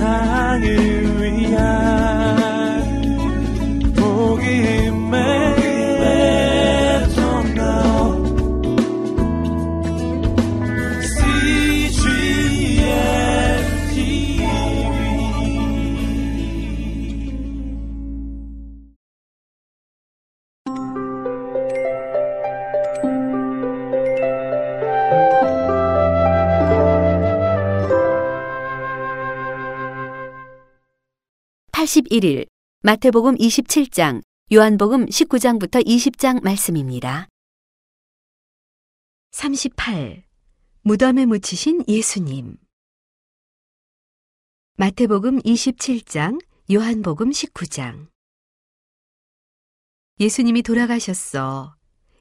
세상을 (81일) 마태복음 (27장) 요한복음 (19장부터 20장) 말씀입니다. 38. 무덤에 묻히신 예수님 마태복음 27장, 요한복음 19장 예수님이 돌아가셨어.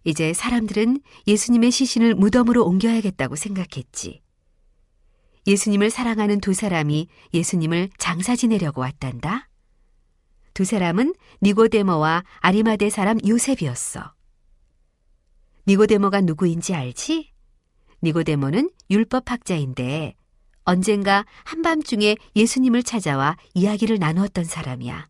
이제 사람들은 예수님의 시신을 무덤으로 옮겨야겠다고 생각했지. 예수님을 사랑하는 두 사람이 예수님을 장사 지내려고 왔단다. 두 사람은 니고데모와 아리마대 사람 요셉이었어. 니고데모가 누구인지 알지? 니고데모는 율법학자인데 언젠가 한밤중에 예수님을 찾아와 이야기를 나누었던 사람이야.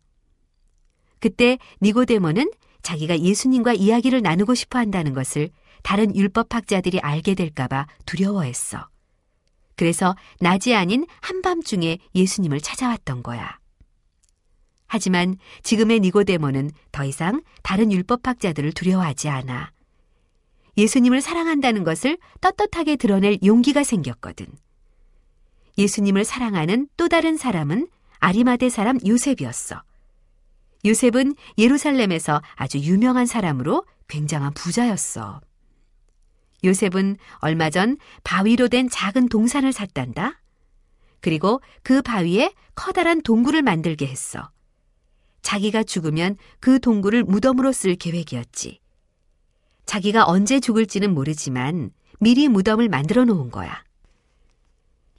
그때 니고데모는 자기가 예수님과 이야기를 나누고 싶어 한다는 것을 다른 율법학자들이 알게 될까봐 두려워했어. 그래서 낮이 아닌 한밤중에 예수님을 찾아왔던 거야. 하지만 지금의 니고데모는 더 이상 다른 율법학자들을 두려워하지 않아. 예수님을 사랑한다는 것을 떳떳하게 드러낼 용기가 생겼거든. 예수님을 사랑하는 또 다른 사람은 아리마대 사람 요셉이었어. 요셉은 예루살렘에서 아주 유명한 사람으로 굉장한 부자였어. 요셉은 얼마 전 바위로 된 작은 동산을 샀단다. 그리고 그 바위에 커다란 동굴을 만들게 했어. 자기가 죽으면 그 동굴을 무덤으로 쓸 계획이었지. 자기가 언제 죽을지는 모르지만 미리 무덤을 만들어 놓은 거야.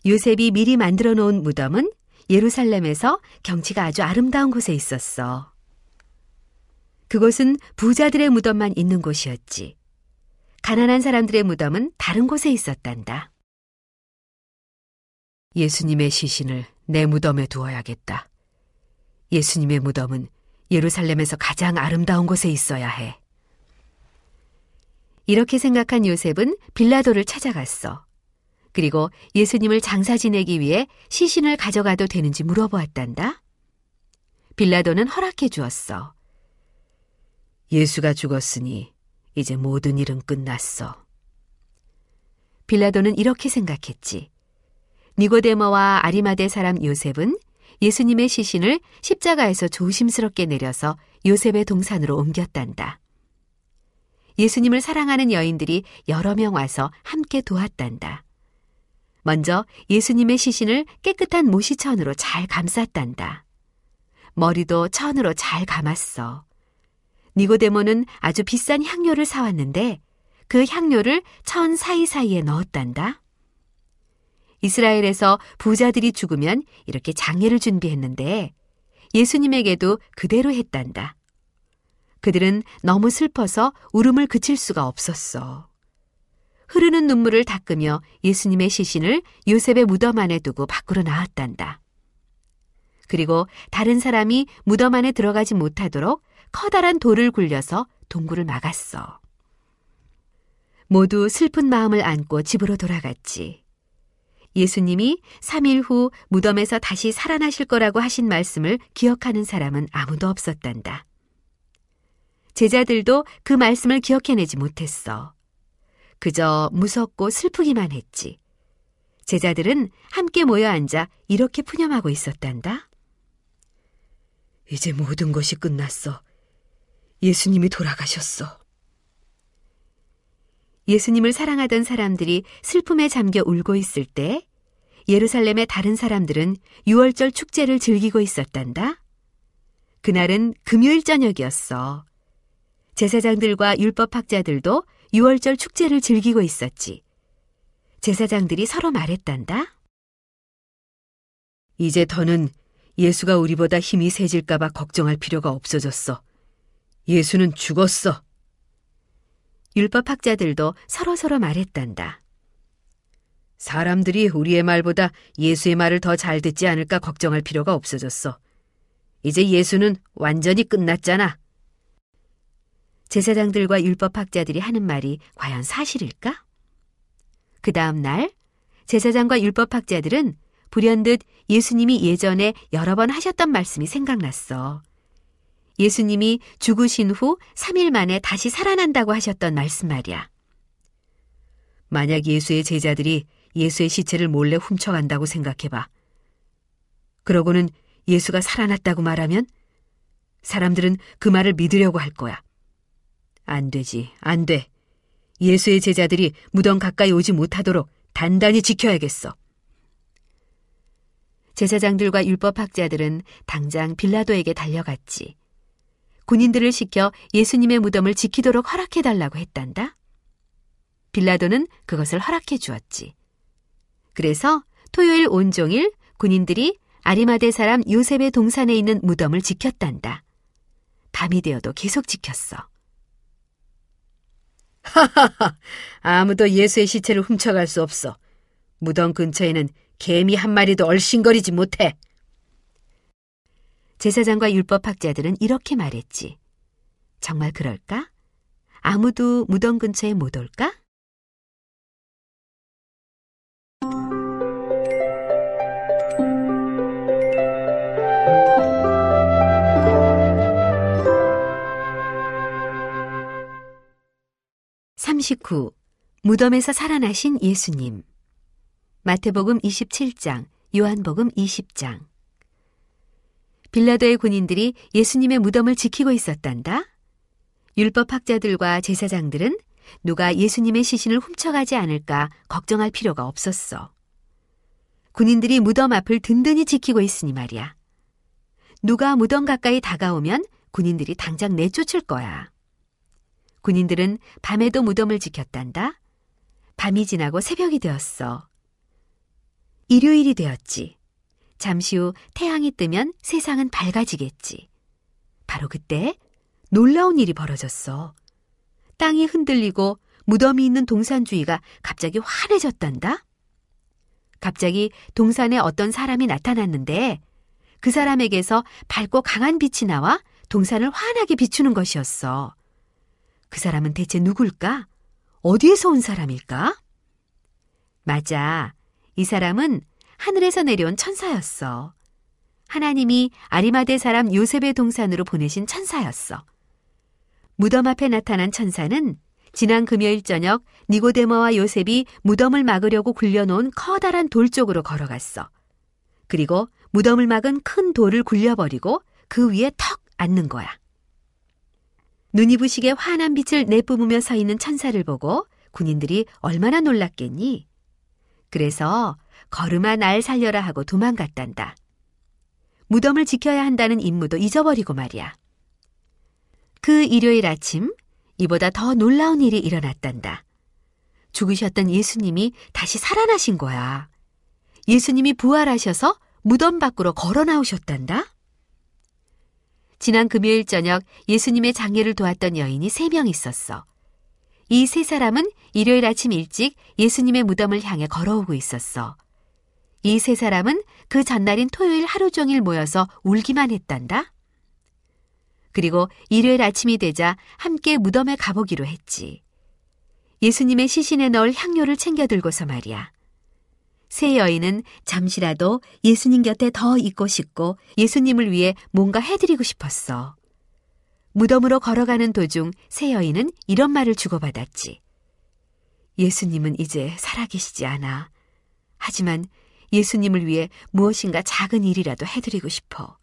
요셉이 미리 만들어 놓은 무덤은 예루살렘에서 경치가 아주 아름다운 곳에 있었어. 그곳은 부자들의 무덤만 있는 곳이었지. 가난한 사람들의 무덤은 다른 곳에 있었단다. 예수님의 시신을 내 무덤에 두어야겠다. 예수님의 무덤은 예루살렘에서 가장 아름다운 곳에 있어야 해. 이렇게 생각한 요셉은 빌라도를 찾아갔어. 그리고 예수님을 장사 지내기 위해 시신을 가져가도 되는지 물어보았단다. 빌라도는 허락해 주었어. 예수가 죽었으니 이제 모든 일은 끝났어. 빌라도는 이렇게 생각했지. 니고데모와 아리마대 사람 요셉은 예수님의 시신을 십자가에서 조심스럽게 내려서 요셉의 동산으로 옮겼단다. 예수님을 사랑하는 여인들이 여러 명 와서 함께 도왔단다. 먼저 예수님의 시신을 깨끗한 모시천으로 잘 감쌌단다. 머리도 천으로 잘 감았어. 니고데모는 아주 비싼 향료를 사왔는데 그 향료를 천 사이사이에 넣었단다. 이스라엘에서 부자들이 죽으면 이렇게 장례를 준비했는데 예수님에게도 그대로 했단다. 그들은 너무 슬퍼서 울음을 그칠 수가 없었어. 흐르는 눈물을 닦으며 예수님의 시신을 요셉의 무덤 안에 두고 밖으로 나왔단다. 그리고 다른 사람이 무덤 안에 들어가지 못하도록 커다란 돌을 굴려서 동굴을 막았어. 모두 슬픈 마음을 안고 집으로 돌아갔지. 예수님이 3일 후 무덤에서 다시 살아나실 거라고 하신 말씀을 기억하는 사람은 아무도 없었단다. 제자들도 그 말씀을 기억해내지 못했어. 그저 무섭고 슬프기만 했지. 제자들은 함께 모여 앉아 이렇게 푸념하고 있었단다. 이제 모든 것이 끝났어. 예수님이 돌아가셨어. 예수님을 사랑하던 사람들이 슬픔에 잠겨 울고 있을 때 예루살렘의 다른 사람들은 유월절 축제를 즐기고 있었단다. 그날은 금요일 저녁이었어. 제사장들과 율법학자들도 유월절 축제를 즐기고 있었지. 제사장들이 서로 말했단다. 이제 더는 예수가 우리보다 힘이 세질까봐 걱정할 필요가 없어졌어. 예수는 죽었어. 율법학자들도 서로서로 말했단다. 사람들이 우리의 말보다 예수의 말을 더 잘 듣지 않을까 걱정할 필요가 없어졌어. 이제 예수는 완전히 끝났잖아. 제사장들과 율법학자들이 하는 말이 과연 사실일까? 그 다음 날 제사장과 율법학자들은 불현듯 예수님이 예전에 여러 번 하셨던 말씀이 생각났어. 예수님이 죽으신 후 3일 만에 다시 살아난다고 하셨던 말씀 말이야. 만약 예수의 제자들이 예수의 시체를 몰래 훔쳐간다고 생각해봐. 그러고는 예수가 살아났다고 말하면 사람들은 그 말을 믿으려고 할 거야. 안 되지, 안 돼. 예수의 제자들이 무덤 가까이 오지 못하도록 단단히 지켜야겠어. 제사장들과 율법학자들은 당장 빌라도에게 달려갔지. 군인들을 시켜 예수님의 무덤을 지키도록 허락해달라고 했단다. 빌라도는 그것을 허락해 주었지. 그래서 토요일 온종일 군인들이 아리마대 사람 요셉의 동산에 있는 무덤을 지켰단다. 밤이 되어도 계속 지켰어. 하하하, 아무도 예수의 시체를 훔쳐갈 수 없어. 무덤 근처에는 개미 한 마리도 얼씬거리지 못해. 제사장과 율법학자들은 이렇게 말했지. 정말 그럴까? 아무도 무덤 근처에 못 올까? 삼십구 무덤에서 살아나신 예수님 마태복음 27장, 요한복음 20장 빌라도의 군인들이 예수님의 무덤을 지키고 있었단다. 율법학자들과 제사장들은 누가 예수님의 시신을 훔쳐가지 않을까 걱정할 필요가 없었어. 군인들이 무덤 앞을 든든히 지키고 있으니 말이야. 누가 무덤 가까이 다가오면 군인들이 당장 내쫓을 거야. 군인들은 밤에도 무덤을 지켰단다. 밤이 지나고 새벽이 되었어. 일요일이 되었지. 잠시 후 태양이 뜨면 세상은 밝아지겠지. 바로 그때 놀라운 일이 벌어졌어. 땅이 흔들리고 무덤이 있는 동산 주위가 갑자기 환해졌단다. 갑자기 동산에 어떤 사람이 나타났는데 그 사람에게서 밝고 강한 빛이 나와 동산을 환하게 비추는 것이었어. 그 사람은 대체 누굴까? 어디에서 온 사람일까? 맞아. 이 사람은 하늘에서 내려온 천사였어. 하나님이 아리마대 사람 요셉의 동산으로 보내신 천사였어. 무덤 앞에 나타난 천사는 지난 금요일 저녁 니고데모와 요셉이 무덤을 막으려고 굴려놓은 커다란 돌 쪽으로 걸어갔어. 그리고 무덤을 막은 큰 돌을 굴려버리고 그 위에 턱 앉는 거야. 눈이 부시게 환한 빛을 내뿜으며 서 있는 천사를 보고 군인들이 얼마나 놀랐겠니? 그래서 걸음아 날 살려라 하고 도망갔단다. 무덤을 지켜야 한다는 임무도 잊어버리고 말이야. 그 일요일 아침 이보다 더 놀라운 일이 일어났단다. 죽으셨던 예수님이 다시 살아나신 거야. 예수님이 부활하셔서 무덤 밖으로 걸어 나오셨단다. 지난 금요일 저녁 예수님의 장례를 도왔던 여인이 세 명 있었어. 이 세 사람은 일요일 아침 일찍 예수님의 무덤을 향해 걸어오고 있었어. 이 세 사람은 그 전날인 토요일 하루 종일 모여서 울기만 했단다. 그리고 일요일 아침이 되자 함께 무덤에 가보기로 했지. 예수님의 시신에 넣을 향료를 챙겨 들고서 말이야. 세 여인은 잠시라도 예수님 곁에 더 있고 싶고 예수님을 위해 뭔가 해드리고 싶었어. 무덤으로 걸어가는 도중 세 여인은 이런 말을 주고받았지. 예수님은 이제 살아계시지 않아. 하지만 예수님을 위해 무엇인가 작은 일이라도 해드리고 싶어.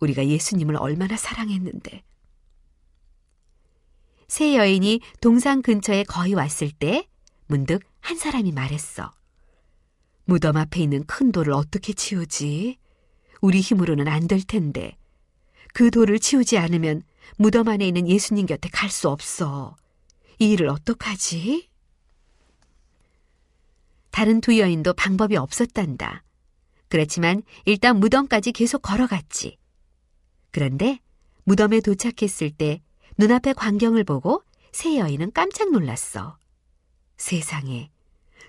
우리가 예수님을 얼마나 사랑했는데. 세 여인이 동상 근처에 거의 왔을 때 문득 한 사람이 말했어. 무덤 앞에 있는 큰 돌을 어떻게 치우지? 우리 힘으로는 안 될 텐데. 그 돌을 치우지 않으면 무덤 안에 있는 예수님 곁에 갈 수 없어. 이 일을 어떡하지? 다른 두 여인도 방법이 없었단다. 그렇지만 일단 무덤까지 계속 걸어갔지. 그런데 무덤에 도착했을 때 눈앞의 광경을 보고 세 여인은 깜짝 놀랐어. 세상에,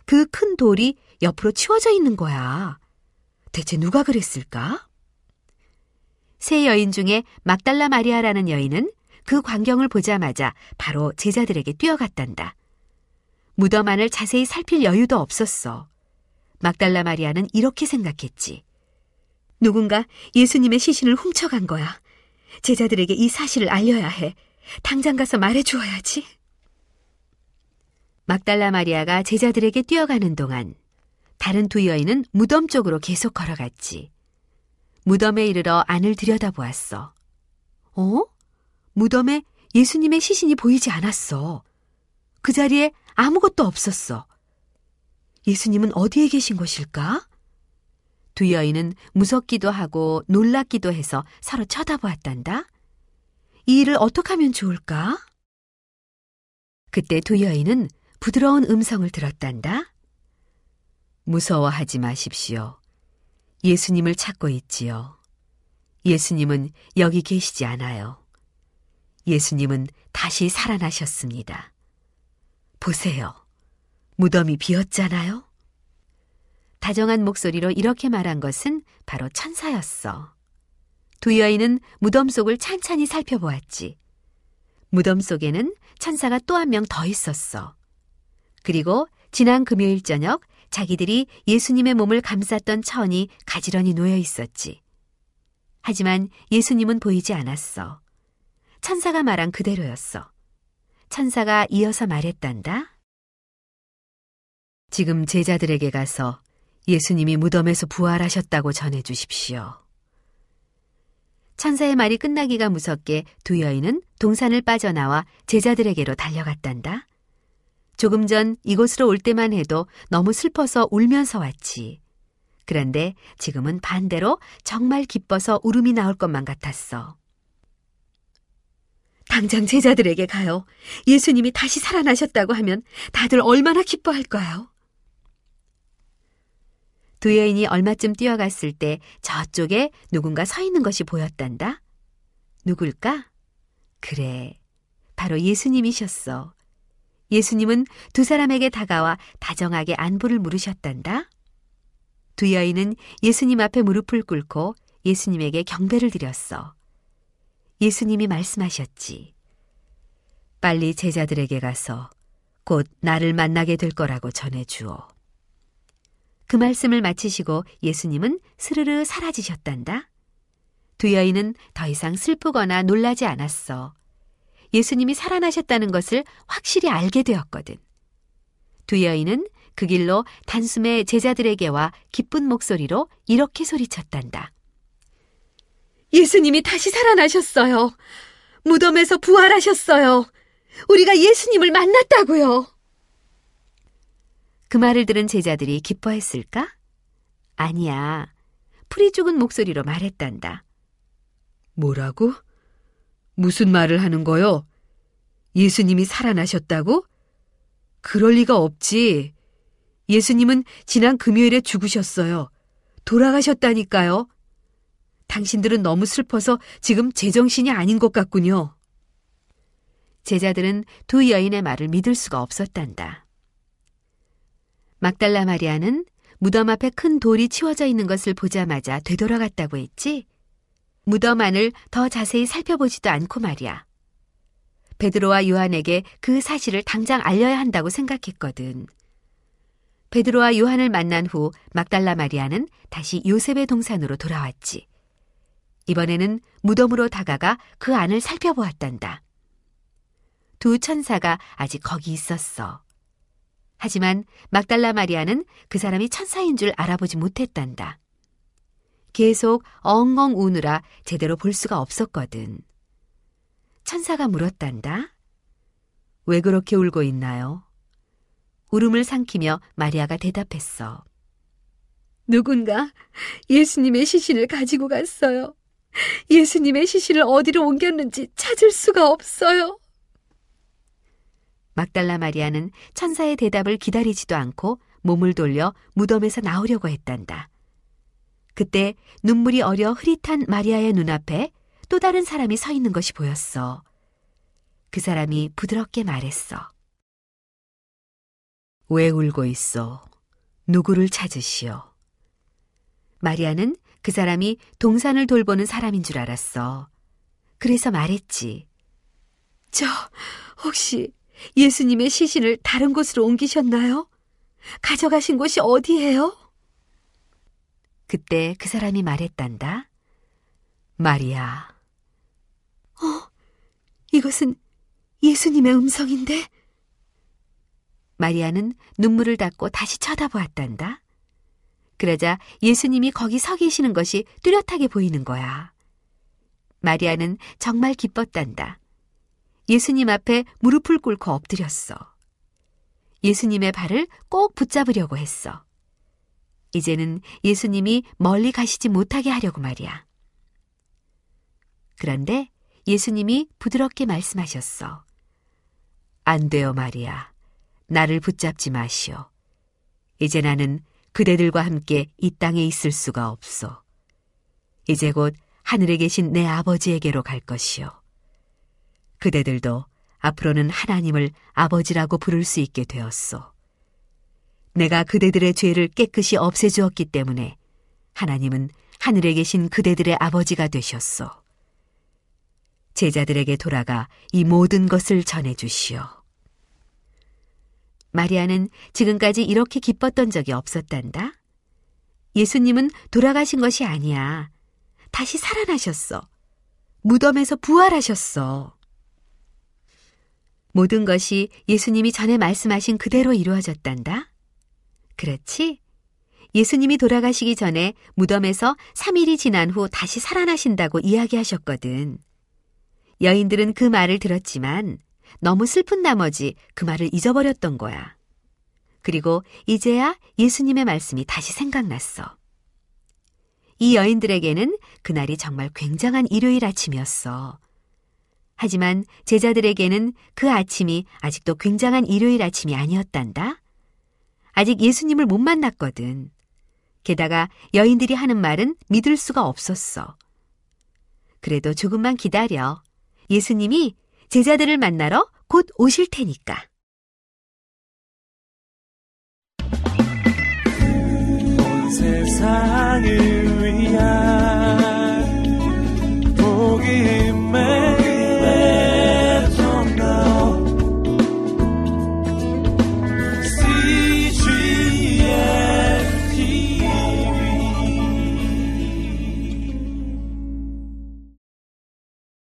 그 큰 돌이 옆으로 치워져 있는 거야. 대체 누가 그랬을까? 세 여인 중에 막달라 마리아라는 여인은 그 광경을 보자마자 바로 제자들에게 뛰어갔단다. 무덤 안을 자세히 살필 여유도 없었어. 막달라 마리아는 이렇게 생각했지. 누군가 예수님의 시신을 훔쳐간 거야. 제자들에게 이 사실을 알려야 해. 당장 가서 말해 주어야지. 막달라 마리아가 제자들에게 뛰어가는 동안 다른 두 여인은 무덤 쪽으로 계속 걸어갔지. 무덤에 이르러 안을 들여다보았어. 어? 무덤에 예수님의 시신이 보이지 않았어. 그 자리에 아무것도 없었어. 예수님은 어디에 계신 것일까? 두 여인은 무섭기도 하고 놀랍기도 해서 서로 쳐다보았단다. 이 일을 어떻게 하면 좋을까? 그때 두 여인은 부드러운 음성을 들었단다. 무서워하지 마십시오. 예수님을 찾고 있지요. 예수님은 여기 계시지 않아요. 예수님은 다시 살아나셨습니다. 보세요. 무덤이 비었잖아요? 다정한 목소리로 이렇게 말한 것은 바로 천사였어. 두 여인은 무덤 속을 찬찬히 살펴보았지. 무덤 속에는 천사가 또 한 명 더 있었어. 그리고 지난 금요일 저녁 자기들이 예수님의 몸을 감쌌던 천이 가지런히 놓여 있었지. 하지만 예수님은 보이지 않았어. 천사가 말한 그대로였어. 천사가 이어서 말했단다. 지금 제자들에게 가서 예수님이 무덤에서 부활하셨다고 전해 주십시오. 천사의 말이 끝나기가 무섭게 두 여인은 동산을 빠져나와 제자들에게로 달려갔단다. 조금 전 이곳으로 올 때만 해도 너무 슬퍼서 울면서 왔지. 그런데 지금은 반대로 정말 기뻐서 울음이 나올 것만 같았어. 당장 제자들에게 가요. 예수님이 다시 살아나셨다고 하면 다들 얼마나 기뻐할까요? 두 여인이 얼마쯤 뛰어갔을 때 저쪽에 누군가 서 있는 것이 보였단다. 누굴까? 그래, 바로 예수님이셨어. 예수님은 두 사람에게 다가와 다정하게 안부를 물으셨단다. 두 여인은 예수님 앞에 무릎을 꿇고 예수님에게 경배를 드렸어. 예수님이 말씀하셨지. 빨리 제자들에게 가서 곧 나를 만나게 될 거라고 전해주오. 그 말씀을 마치시고 예수님은 스르르 사라지셨단다. 두 여인은 더 이상 슬프거나 놀라지 않았어. 예수님이 살아나셨다는 것을 확실히 알게 되었거든. 두 여인은 그 길로 단숨에 제자들에게 와 기쁜 목소리로 이렇게 소리쳤단다. 예수님이 다시 살아나셨어요. 무덤에서 부활하셨어요. 우리가 예수님을 만났다고요. 그 말을 들은 제자들이 기뻐했을까? 아니야. 풀이 죽은 목소리로 말했단다. 뭐라고? 무슨 말을 하는 거요? 예수님이 살아나셨다고? 그럴 리가 없지. 예수님은 지난 금요일에 죽으셨어요. 돌아가셨다니까요. 당신들은 너무 슬퍼서 지금 제정신이 아닌 것 같군요. 제자들은 두 여인의 말을 믿을 수가 없었단다. 막달라 마리아는 무덤 앞에 큰 돌이 치워져 있는 것을 보자마자 되돌아갔다고 했지? 무덤 안을 더 자세히 살펴보지도 않고 말이야. 베드로와 요한에게 그 사실을 당장 알려야 한다고 생각했거든. 베드로와 요한을 만난 후 막달라 마리아는 다시 요셉의 동산으로 돌아왔지. 이번에는 무덤으로 다가가 그 안을 살펴보았단다. 두 천사가 아직 거기 있었어. 하지만 막달라 마리아는 그 사람이 천사인 줄 알아보지 못했단다. 계속 엉엉 우느라 제대로 볼 수가 없었거든. 천사가 물었단다. 왜 그렇게 울고 있나요? 울음을 삼키며 마리아가 대답했어. 누군가 예수님의 시신을 가지고 갔어요. 예수님의 시신을 어디로 옮겼는지 찾을 수가 없어요. 막달라 마리아는 천사의 대답을 기다리지도 않고 몸을 돌려 무덤에서 나오려고 했단다. 그때 눈물이 어려 흐릿한 마리아의 눈앞에 또 다른 사람이 서 있는 것이 보였어. 그 사람이 부드럽게 말했어. 왜 울고 있어? 누구를 찾으시오? 마리아는 그 사람이 동산을 돌보는 사람인 줄 알았어. 그래서 말했지. 저, 혹시 예수님의 시신을 다른 곳으로 옮기셨나요? 가져가신 곳이 어디예요? 그때 그 사람이 말했단다. 마리아. 어, 이것은 예수님의 음성인데? 마리아는 눈물을 닦고 다시 쳐다보았단다. 그러자 예수님이 거기 서 계시는 것이 뚜렷하게 보이는 거야. 마리아는 정말 기뻤단다. 예수님 앞에 무릎을 꿇고 엎드렸어. 예수님의 발을 꼭 붙잡으려고 했어. 이제는 예수님이 멀리 가시지 못하게 하려고 말이야. 그런데 예수님이 부드럽게 말씀하셨어. 안 돼요, 마리아. 나를 붙잡지 마시오. 이제 나는 그대들과 함께 이 땅에 있을 수가 없소. 이제 곧 하늘에 계신 내 아버지에게로 갈 것이오. 그대들도 앞으로는 하나님을 아버지라고 부를 수 있게 되었소. 내가 그대들의 죄를 깨끗이 없애주었기 때문에 하나님은 하늘에 계신 그대들의 아버지가 되셨소. 제자들에게 돌아가 이 모든 것을 전해주시오. 마리아는 지금까지 이렇게 기뻤던 적이 없었단다. 예수님은 돌아가신 것이 아니야. 다시 살아나셨어. 무덤에서 부활하셨어. 모든 것이 예수님이 전에 말씀하신 그대로 이루어졌단다. 그렇지? 예수님이 돌아가시기 전에 무덤에서 3일이 지난 후 다시 살아나신다고 이야기하셨거든. 여인들은 그 말을 들었지만 너무 슬픈 나머지 그 말을 잊어버렸던 거야. 그리고 이제야 예수님의 말씀이 다시 생각났어. 이 여인들에게는 그날이 정말 굉장한 일요일 아침이었어. 하지만 제자들에게는 그 아침이 아직도 굉장한 일요일 아침이 아니었단다. 아직 예수님을 못 만났거든. 게다가 여인들이 하는 말은 믿을 수가 없었어. 그래도 조금만 기다려. 예수님이 제자들을 만나러 곧 오실 테니까. 온 세상을 위한